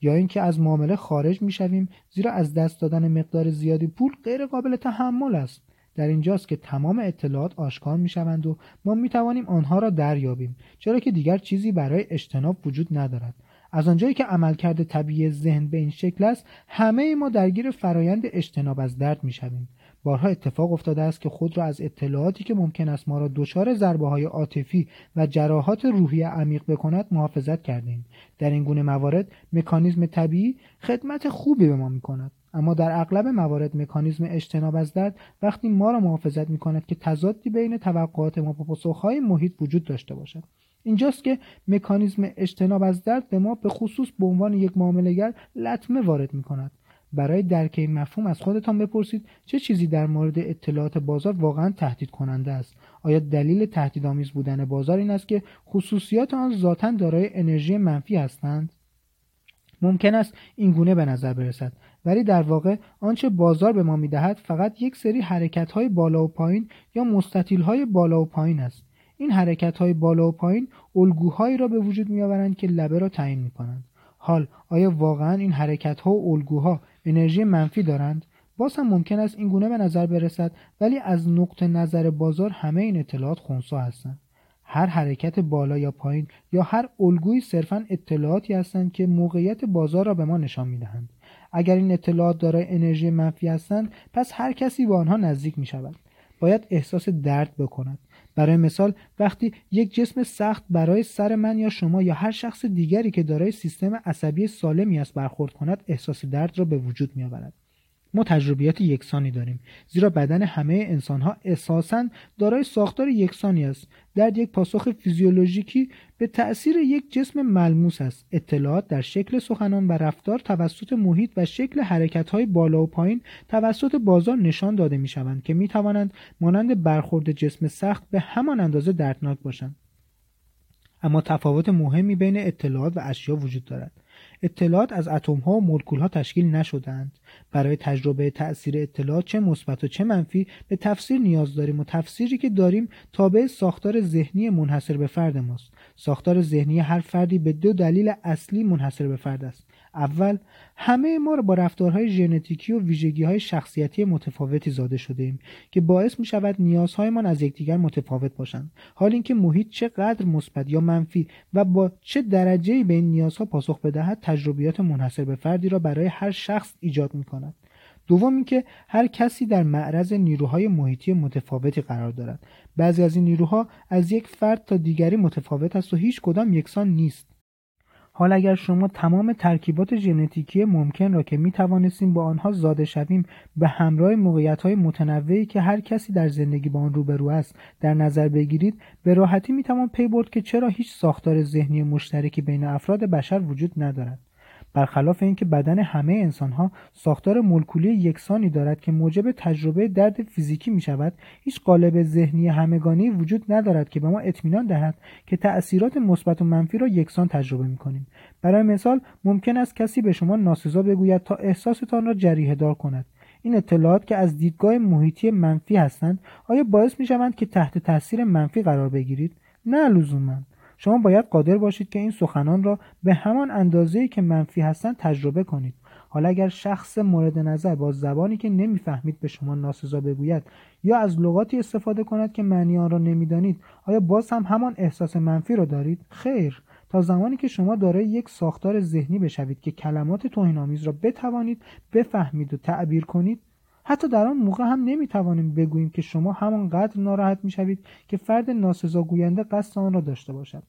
یا اینکه از معامله خارج می‌شویم زیرا از دست دادن مقدار زیادی پول غیر قابل تحمل است. در اینجاست که تمام اطلاعات آشکار می‌شوند و ما می‌توانیم آنها را دریابیم چرا که دیگر چیزی برای اجتناب وجود ندارد. از آنجایی که عملکرد طبیعی ذهن به این شکل است همه ما درگیر فرایند اجتناب از درد می‌شویم. بارها اتفاق افتاده است که خود را از اطلاعاتی که ممکن است ما را دچار ضربه های عاطفی و جراحات روحی عمیق بکند محافظت کردیم. در این گونه موارد مکانیزم طبیعی خدمت خوبی به ما می کند اما در اغلب موارد مکانیزم اجتناب از درد وقتی ما را محافظت می کند که تضادی بین توقعات ما و پاسخهای محیط وجود داشته باشد. اینجاست که مکانیزم اجتناب از درد به ما به خصوص به عنوان یک معاملهگر لطمه وارد می کند برای درک این مفهوم از خودتان بپرسید چه چیزی در مورد اطلاعات بازار واقعا تهدید کننده است. آیا دلیل تهدیدآمیز بودن بازار این است که خصوصیات آن ذاتا دارای انرژی منفی هستند؟ ممکن است این گونه به نظر برسد. ولی در واقع آنچه بازار به ما می‌دهد فقط یک سری حرکت های بالا و پایین یا مستطیل های بالا و پایین است. این حرکت های بالا و پایین الگوهایی را به وجود می آورند که لبه را تعیین می کنند حال آیا واقعا این حرکت ها و الگوها انرژی منفی دارند؟ باز هم ممکن است این گونه به نظر برسد ولی از نقطه نظر بازار همه این اطلاعات خونسا هستند. هر حرکت بالا یا پایین یا هر الگویی صرفا اطلاعاتی هستند که موقعیت بازار را به ما نشان می‌دهند. اگر این اطلاعات دارای انرژی منفی هستند پس هر کسی به آنها نزدیک می شود باید احساس درد بکند. برای مثال وقتی یک جسم سخت برای سر من یا شما یا هر شخص دیگری که دارای سیستم عصبی سالمی است برخورد کند احساس درد را به وجود می آورد ما تجربیات یکسانی داریم. زیرا بدن همه انسان ها اساسا دارای ساختار یکسانی است. درد یک پاسخ فیزیولوژیکی به تأثیر یک جسم ملموس است. اطلاعات در شکل سخنان و رفتار توسط محیط و شکل حرکت های بالا و پایین توسط بازار نشان داده می شوند که می توانند مانند برخورد جسم سخت به همان اندازه دردناک باشند. اما تفاوت مهمی بین اطلاعات و اشیا وجود دارد. اطلاعات از اتم ها و مولکول ها تشکیل نشدند برای تجربه تاثیر اطلاعات چه مثبت و چه منفی به تفسیر نیاز داریم و تفسیری که داریم تابع ساختار ذهنی منحصر به فرد ماست. ساختار ذهنی هر فردی به دو دلیل اصلی منحصر به فرد است. اول همه ما را با رفتارهای ژنتیکی و ویژگی های شخصیتی متفاوتی زاده شده ایم که باعث می شود نیازهایمان از یکدیگر متفاوت باشند. حال اینکه محیط چقدر مثبت یا منفی و با چه درجه به این نیازها پاسخ بدهد تجربیات منحصر به فردی را برای هر شخص ایجاد می کند دوم اینکه هر کسی در معرض نیروهای محیطی متفاوتی قرار دارد. بعضی از این نیروها از یک فرد تا دیگری متفاوت است و هیچ کدام یکسان نیست. حال اگر شما تمام ترکیبات ژنتیکی ممکن را که می توانستیم با آنها زاده شویم به همراه موقعیت های متنوعی که هر کسی در زندگی با آن روبرو است در نظر بگیرید به راحتی می توان پی برد که چرا هیچ ساختار ذهنی مشترکی بین افراد بشر وجود ندارد. برخلاف اینکه بدن همه انسانها ساختار مولکولی یکسانی دارد که موجب تجربه درد فیزیکی می شود هیچ قالب ذهنی همگانی وجود ندارد که به ما اطمینان دهد که تأثیرات مثبت و منفی را یکسان تجربه می کنیم برای مثال ممکن است کسی به شما ناسزا بگوید تا احساستان را جریه دار کند. این اطلاعات که از دیدگاه محیطی منفی هستند آیا باعث می شوند که تحت تاثیر منفی قرار بگیرید؟ نه لزوما. شما باید قادر باشید که این سخنان را به همان اندازه‌ای که منفی هستند تجربه کنید. حالا اگر شخص مورد نظر با زبانی که نمی‌فهمید به شما ناسزا بگوید یا از لغاتی استفاده کند که معنی آن را نمی‌دانید آیا باز هم همان احساس منفی را دارید؟ خیر. تا زمانی که شما دارای یک ساختار ذهنی بشوید که کلمات توهینآمیز را بتوانید بفهمید و تعبیر کنید حتی در آن موقع هم نمی‌توانیم بگوییم که شما همانقدر ناراحت می‌شوید که فرد ناسزا گوینده قصد آن را داشته باشد.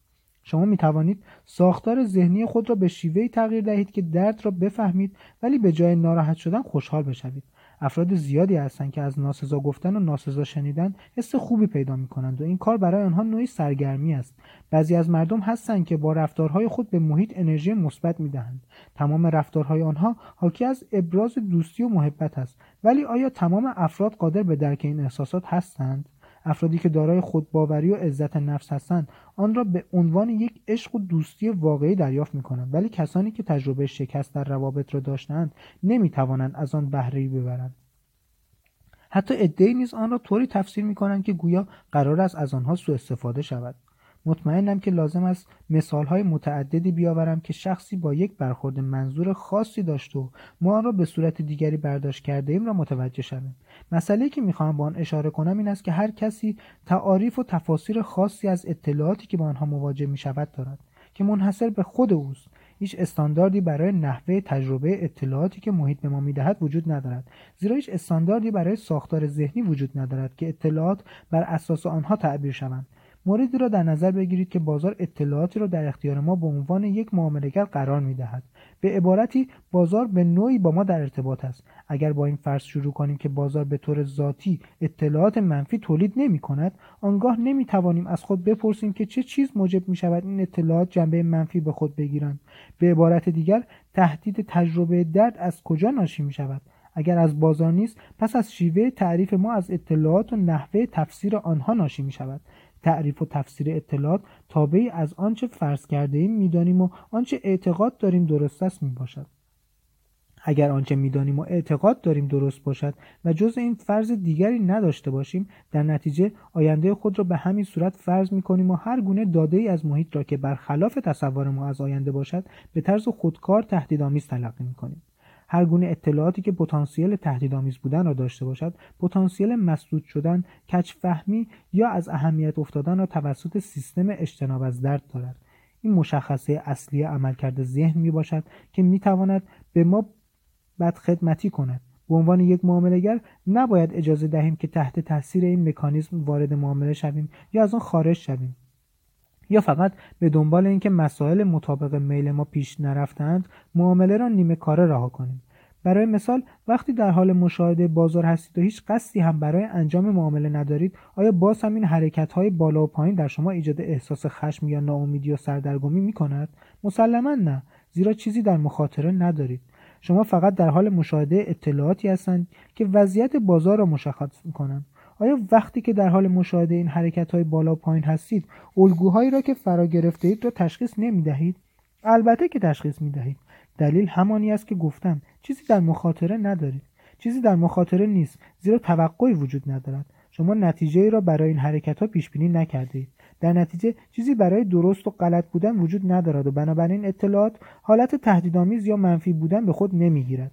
شما می توانید ساختار ذهنی خود را به شیوهی تغییر دهید که درد را بفهمید ولی به جای ناراحت شدن خوشحال بشوید. افراد زیادی هستند که از ناسزا گفتن و ناسزا شنیدن حس خوبی پیدا می کنند و این کار برای آنها نوعی سرگرمی است. بعضی از مردم هستند که با رفتارهای خود به محیط انرژی مثبت می دهند تمام رفتارهای آنها حاکی از ابراز دوستی و محبت است. ولی آیا تمام افراد قادر به درک این احساسات هستند؟ افرادی که دارای خودباوری و عزت نفس هستند آن را به عنوان یک عشق و دوستی واقعی دریافت می کنند ولی کسانی که تجربه شکست در روابط را داشتند نمی توانند از آن بهره ببرند. حتی ادعی نیز آن را طوری تفسیر می کنند که گویا قرار است از آنها سوء استفاده شود. مطمئنم که لازم است مثالهای متعددی بیاورم که شخصی با یک برخورد منظور خاصی داشت و ما آن را به صورت دیگری برداشت کرده ایم را متوجه شویم. مسئله که می‌خواهم با آن اشاره کنم این است که هر کسی تعاریف و تفاسیر خاصی از اطلاعاتی که با آنها مواجه می شود دارد که منحصر به خود اوست. هیچ استانداردی برای نحوه تجربه اطلاعاتی که محیط به ما می‌دهد وجود ندارد زیرا هیچ استانداردی برای ساختار ذهنی وجود ندارد که اطلاعات بر اساس آنها تعبیر شوند. موردی را در نظر بگیرید که بازار اطلاعاتی را در اختیار ما به عنوان یک معاملهگر قرار می دهد. به عبارتی بازار به نوعی با ما در ارتباط است. اگر با این فرض شروع کنیم که بازار به طور ذاتی اطلاعات منفی تولید نمی کند، آنگاه نمی توانیم از خود بپرسیم که چه چیز موجب می شود این اطلاعات جنبه منفی به خود بگیرند. به عبارت دیگر تهدید تجربه درد از کجا ناشی می شود؟ اگر از بازار نیست پس از شیوه تعریف ما از اطلاعات و نحوه تفسیر آنها ناشی می شود تعریف و تفسیر اطلاعات تابعی از آنچه فرض کرده ایم می‌دانیم و آنچه اعتقاد داریم درست است می باشد. اگر آنچه می‌دانیم و اعتقاد داریم درست باشد و جز این فرض دیگری نداشته باشیم در نتیجه آینده خود را به همین صورت فرض می کنیم و هر گونه داده ای از محیط را که برخلاف تصور ما از آینده باشد به طرز خودکار تهدیدآمیز تلقی می کنیم هر گونه اطلاعاتی که پتانسیل تهدیدآمیز بودن را داشته باشد پتانسیل مسدود شدن کچ فهمی یا از اهمیت افتادن را توسط سیستم اجتناب از درد دارد. این مشخصه اصلی عملکرد ذهن می باشد که می تواند به ما بدخدمتی کند. به عنوان یک معاملهگر نباید اجازه دهیم که تحت تاثیر این مکانیزم وارد معامله شویم یا از آن خارج شویم. یا فقط به دنبال اینکه مسائل مطابق میل ما پیش نرفتند معامله را نیمه کاره رها کنیم. برای مثال وقتی در حال مشاهده بازار هستید و هیچ قصدی هم برای انجام معامله ندارید آیا باز هم این حرکت های بالا و پایین در شما ایجاد احساس خشم یا ناامیدی یا سردرگمی می کند مسلما نه زیرا چیزی در مخاطره ندارید. شما فقط در حال مشاهده اطلاعاتی هستند که وضعیت بازار را مشخص می کنند آیا وقتی که در حال مشاهده این حرکت های بالا پایین هستید الگوهایی را که فرا گرفته اید را تشخیص نمی دهید؟ البته که تشخیص می دهید دلیل همانی است که گفتم چیزی در مخاطره ندارید. چیزی در مخاطره نیست زیرا توقعی وجود ندارد. شما نتیجه ای را برای این حرکت ها پیش بینی نکرده در نتیجه چیزی برای درست و غلط بودن وجود ندارد و بنابراین اطلاعات حالت تهدیدآمیز یا منفی بودن به خود نمی‌گیرد.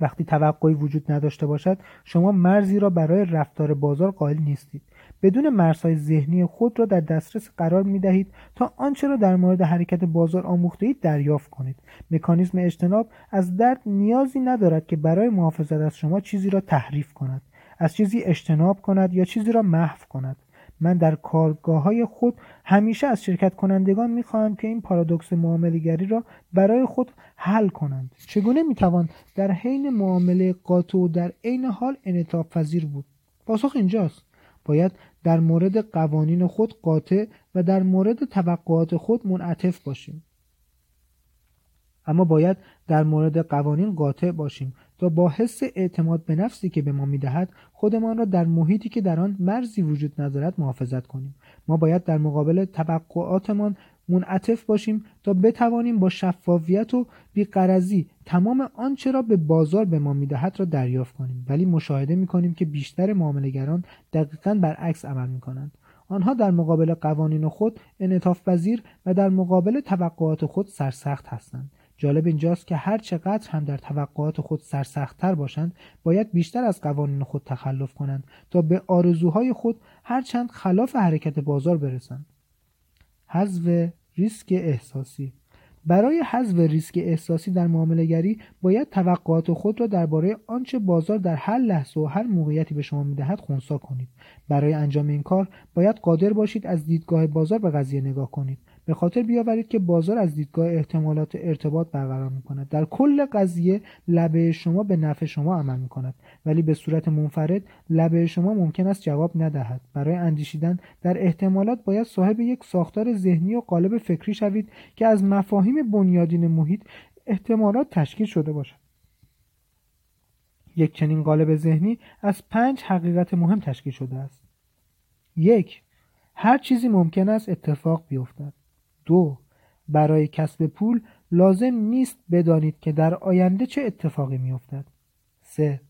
وقتی توقعی وجود نداشته باشد شما مرزی را برای رفتار بازار قائل نیستید. بدون مرزهای ذهنی خود را در دسترس قرار می دهید تا آنچه را در مورد حرکت بازار آموخته اید دریافت کنید. مکانیزم اجتناب از درد نیازی ندارد که برای محافظت از شما چیزی را تحریف کند. از چیزی اجتناب کند یا چیزی را محو کند. من در کارگاه های خود همیشه از شرکت کنندگان می‌خواهم که این پارادوکس معاملهگری را برای خود حل کنند. چگونه می‌توان در حین معامله قاطع و در عین حال انعطاف پذیر بود؟ پاسخ اینجاست. باید در مورد قوانین خود قاطع و در مورد توقعات خود منعطف باشیم. اما باید در مورد قوانین قاطع باشیم. با حس اعتماد به نفسی که به ما می‌دهد خودمان را در محیطی که در آن مرزی وجود ندارد محافظت کنیم. ما باید در مقابل توقعاتمان منعطف باشیم تا بتوانیم با شفافیت و بیقرضی تمام آنچه را به بازار به ما می‌دهد را دریافت کنیم. ولی مشاهده می‌کنیم که بیشتر معاملهگران دقیقا برعکس عمل می‌کنند. آنها در مقابل قوانین خود انعطاف پذیر و در مقابل توقعات خود سرسخت هستند. جالب اینجاست که هر چقدر هم در توقعات خود سرسختتر باشند باید بیشتر از قوانین خود تخلف کنند تا به آرزوهای خود هرچند خلاف حرکت بازار برسند. حذف ریسک احساسی برای حذف ریسک احساسی در معاملهگری باید توقعات خود را درباره آنچه بازار در هر لحظه و هر موقعیتی به شما می‌دهد خونسا کنید. برای انجام این کار باید قادر باشید از دیدگاه بازار به قضیه نگاه کنید. به خاطر بیاورید که بازار از دیدگاه احتمالات ارتباط برقرار می کند در کل قضیه لبه شما به نفع شما عمل می کند ولی به صورت منفرد لبه شما ممکن است جواب ندهد. برای اندیشیدن در احتمالات باید صاحب یک ساختار ذهنی و قالب فکری شوید که از مفاهیم بنیادین محیط احتمالات تشکیل شده باشد. یک چنین قالب ذهنی از پنج حقیقت مهم تشکیل شده است. یک هر چیزی ممکن است اتفاق بیفتد. دو برای کسب پول لازم نیست بدانید که در آینده چه اتفاقی میافتد سه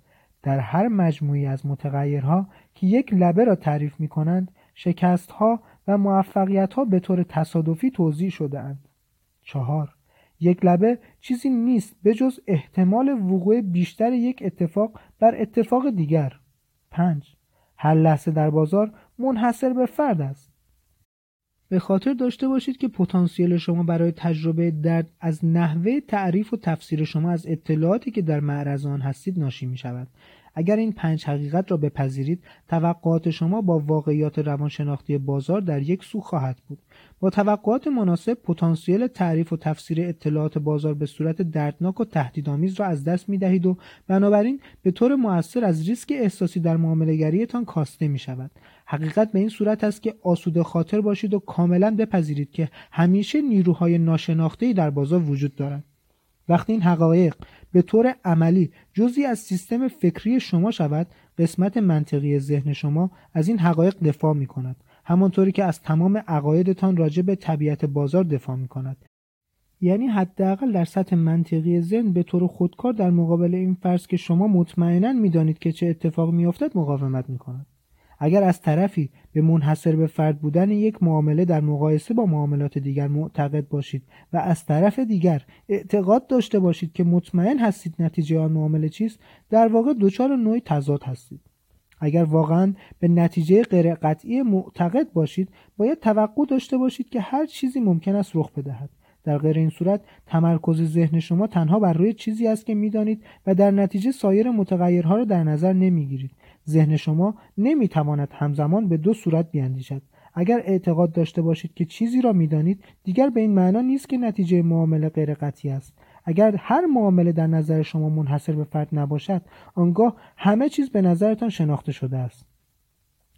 در هر مجموعی از متغیرها که یک لبه را تعریف می کنند شکستها و موفقیتها به طور تصادفی توضیح شده اند. چهار یک لبه چیزی نیست به جز احتمال وقوع بیشتر یک اتفاق بر اتفاق دیگر. پنج هر لحظه در بازار منحصر به فرد است. به خاطر داشته باشید که پتانسیل شما برای تجربه درد از نحوه تعریف و تفسیر شما از اطلاعاتی که در معرض آن هستید ناشی می شود اگر این پنج حقیقت را بپذیرید توقعات شما با واقعیات روانشناختی بازار در یک سو خواهد بود. با توقعات مناسب پتانسیل تعریف و تفسیر اطلاعات بازار به صورت دردناک و تهدیدآمیز را از دست می دهید و بنابراین به طور موثر از ریسک احساسی در معاملهگریتان کاسته می شود حقیقت به این صورت است که آسوده خاطر باشید و کاملا بپذیرید که همیشه نیروهای ناشناخته‌ای در بازار وجود دارند. وقتی این حقایق به طور عملی جزی از سیستم فکری شما شود قسمت منطقی ذهن شما از این حقایق دفاع می کند همانطوری که از تمام عقایدتان راجع به طبیعت بازار دفاع می کند یعنی حداقل در سطح منطقی ذهن به طور خودکار در مقابل این فرض که شما مطمئنا می‌دانید که چه اتفاق میافتد مقاومت می کند اگر از طرفی به منحصر به فرد بودن یک معامله در مقایسه با معاملات دیگر معتقد باشید و از طرف دیگر اعتقاد داشته باشید که مطمئن هستید نتیجه آن معامله چیست در واقع دچار نوعی تضاد هستید. اگر واقعا به نتیجه غیر قطعی معتقد باشید باید توقع داشته باشید که هر چیزی ممکن است رخ بدهد. در غیر این صورت تمرکز ذهن شما تنها بر روی چیزی است که می‌دانید و در نتیجه سایر متغیرها را در نظر نمی‌گیرید. ذهن شما نمی‌تواند همزمان به دو صورت بیاندیشد. اگر اعتقاد داشته باشید که چیزی را می‌دانید دیگر به این معنا نیست که نتیجه معامله غیر قطعی است. اگر هر معامله در نظر شما منحصر به فرد نباشد آنگاه همه چیز به نظرتان شناخته شده است.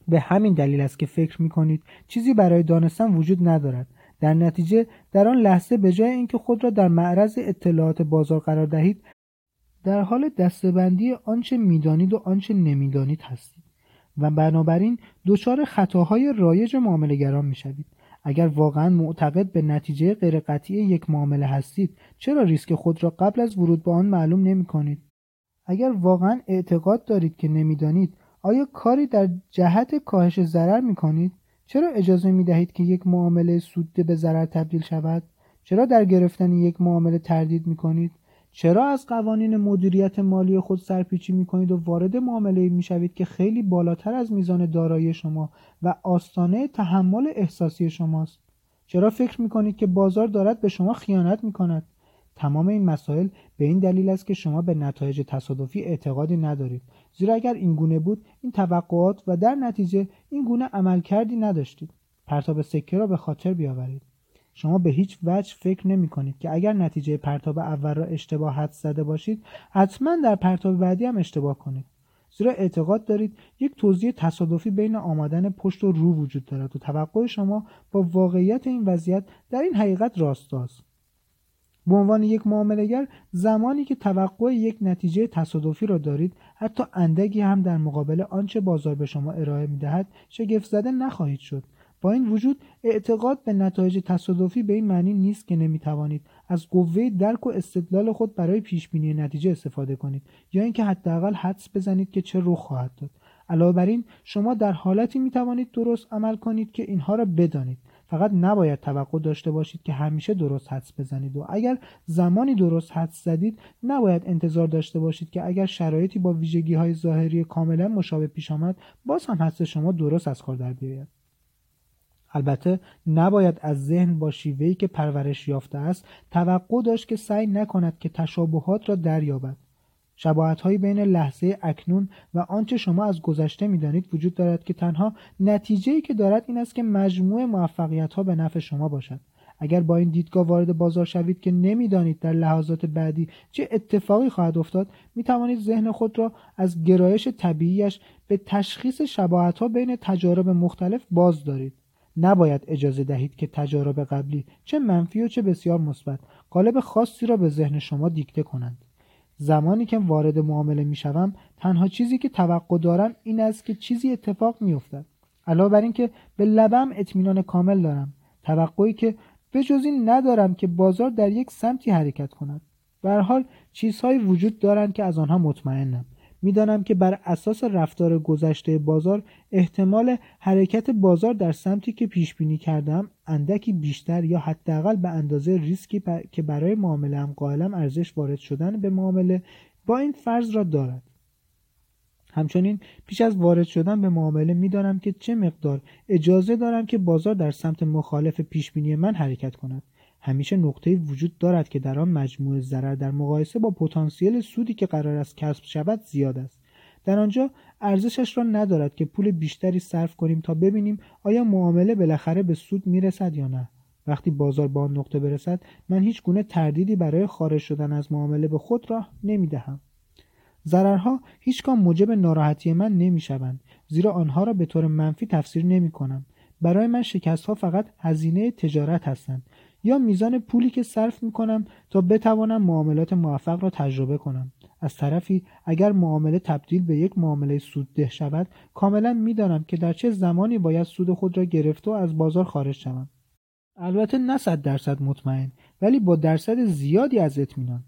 به همین دلیل است که فکر می کنید چیزی برای دانستن وجود ندارد. در نتیجه در آن لحظه به جای اینکه خود را در معرض اطلاعات بازار قرار دهید در حال دستبندی آنچه می‌دانید و آنچه نمی‌دانید هستید و بنابراین دچار خطاهای رایج معاملهگران می‌شوید اگر واقعا معتقد به نتیجه غیرقطعی یک معامله هستید چرا ریسک خود را قبل از ورود به آن معلوم نمی کنید؟ اگر واقعا اعتقاد دارید که نمی‌دانید آیا کاری در جهت کاهش ضرر می کنید؟ چرا اجازه می دهید که یک معامله سودده به ضرر تبدیل شود؟ چرا در گرفتن یک معامله تردید می کنید؟ چرا از قوانین مدیریت مالی خود سرپیچی می کنید و وارد معامله می شوید که خیلی بالاتر از میزان دارایی شما و آستانه تحمل احساسی شماست؟ چرا فکر می کنید که بازار دارد به شما خیانت می کند تمام این مسائل به این دلیل است که شما به نتایج تصادفی اعتقادی ندارید. زیرا اگر این گونه بود این توقعات و در نتیجه این گونه عمل کردی نداشتید. پرتاب سکه را به خاطر بیاورید. شما به هیچ وجه فکر نمی کنید که اگر نتیجه پرتاب اول را اشتباه حد زده باشید حتما در پرتاب بعدی هم اشتباه کنید. زیرا اعتقاد دارید یک توضیح تصادفی بین آمدن پشت و رو وجود دارد و توقع شما با واقعیت این وضعیت در این حقیقت راستاست. به عنوان یک معاملهگر زمانی که توقع یک نتیجه تصادفی را دارید حتی اندکی هم در مقابل آنچه بازار به شما ارائه می‌دهد شگفت زده نخواهید شد. این وجود اعتقاد به نتایج تصادفی به این معنی نیست که نمی‌توانید. از قوه درک و استدلال خود برای پیش بینی نتیجه استفاده کنید یا اینکه حداقل حدس بزنید که چه رخ خواهد داد. علاوه بر این شما در حالتی می توانید درست عمل کنید که اینها را بدانید. فقط نباید توقع داشته باشید که همیشه درست حدس بزنید و اگر زمانی درست حدس زدید نباید انتظار داشته باشید که اگر شرایطی با ویژگی های ظاهری کاملا مشابه پیش آمد باز هم حدس شما درست از کار در بیاید. البته نباید از ذهن با شیوهی که پرورش یافته است توقع داشت که سعی نکند که تشابهات را دریابد. هایی بین لحظه اکنون و آنچه شما از گذشته می‌دانید وجود دارد که تنها نتیجه که دارد این است که مجموع موفقیت ها به نفع شما باشد. اگر با این دیدگاه وارد بازار شوید که نمی‌دانید در لحظات بعدی چه اتفاقی خواهد افتاد می توانید ذهن خود را از گرایش طبیعیش به تشخیص شباهت ها بین تجارب مختلف باز دارید نباید اجازه دهید که تجارب قبلی چه منفی و چه بسیار مثبت قالب خاصی را به ذهن شما دیکته کنند. زمانی که وارد معامله می‌شوم تنها چیزی که توقع دارم این است که چیزی اتفاق میافتد علاوه بر اینکه به لبم اطمینان کامل دارم. توقعی که به جز این ندارم که بازار در یک سمتی حرکت کند. به حال چیزهایی وجود دارند که از آنها مطمئنم. می‌دانم که بر اساس رفتار گذشته بازار احتمال حرکت بازار در سمتی که پیش بینی کردم اندکی بیشتر یا حداقل به اندازه ریسکی که برای معامله هم قائلم ارزش وارد شدن به معامله با این فرض را دارد. همچنین پیش از وارد شدن به معامله می‌دانم که چه مقدار اجازه دارم که بازار در سمت مخالف پیش بینی من حرکت کند. همیشه نقطه وجود دارد که در آن مجموع ضرر در مقایسه با پتانسیل سودی که قرار است کسب شود زیاد است. در آنجا ارزشش را ندارد که پول بیشتری صرف کنیم تا ببینیم آیا معامله بالاخره به سود می‌رسد یا نه. وقتی بازار با آن نقطه برسد من هیچ گونه تردیدی برای خارج شدن از معامله به خود را نمی‌دهم. ضررها هیچگاه موجب ناراحتی من نمی‌شوند زیرا آنها را به طور منفی تفسیر نمی کنم. برای من شکست ها فقط هزینه تجارت هستند. یا میزان پولی که صرف می کنم تا بتوانم معاملات موفق را تجربه کنم. از طرفی اگر معامله تبدیل به یک معامله سودده شود کاملا می‌دانم که در چه زمانی باید سود خود را گرفته و از بازار خارج شوم. البته نه صد درصد مطمئن ولی با درصد زیادی از اطمینان.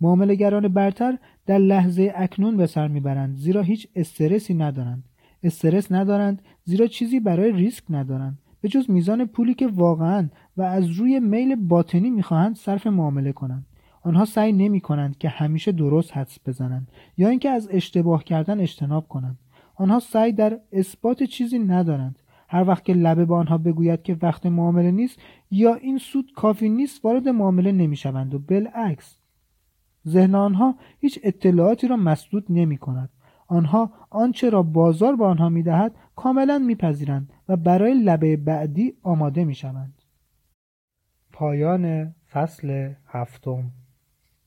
معاملهگران برتر در لحظه اکنون به سر می‌برند زیرا هیچ استرسی ندارند. استرس ندارند زیرا چیزی برای ریسک ندارند. به جز میزان پولی که واقعا و از روی میل باطنی می‌خواهند صرف معامله کنند. آنها سعی نمی کنند که همیشه درست حدس بزنند یا اینکه از اشتباه کردن اجتناب کنند. آنها سعی در اثبات چیزی ندارند. هر وقت که لبه به آنها بگوید که وقت معامله نیست یا این سود کافی نیست وارد معامله نمی‌شوند و بالعکس ذهن آنها هیچ اطلاعاتی را مسدود نمی کند آنها آنچه را بازار به آنها می‌دهد کاملا میپذیرند و برای لبه بعدی آماده می‌شوند. پایان فصل هفتم.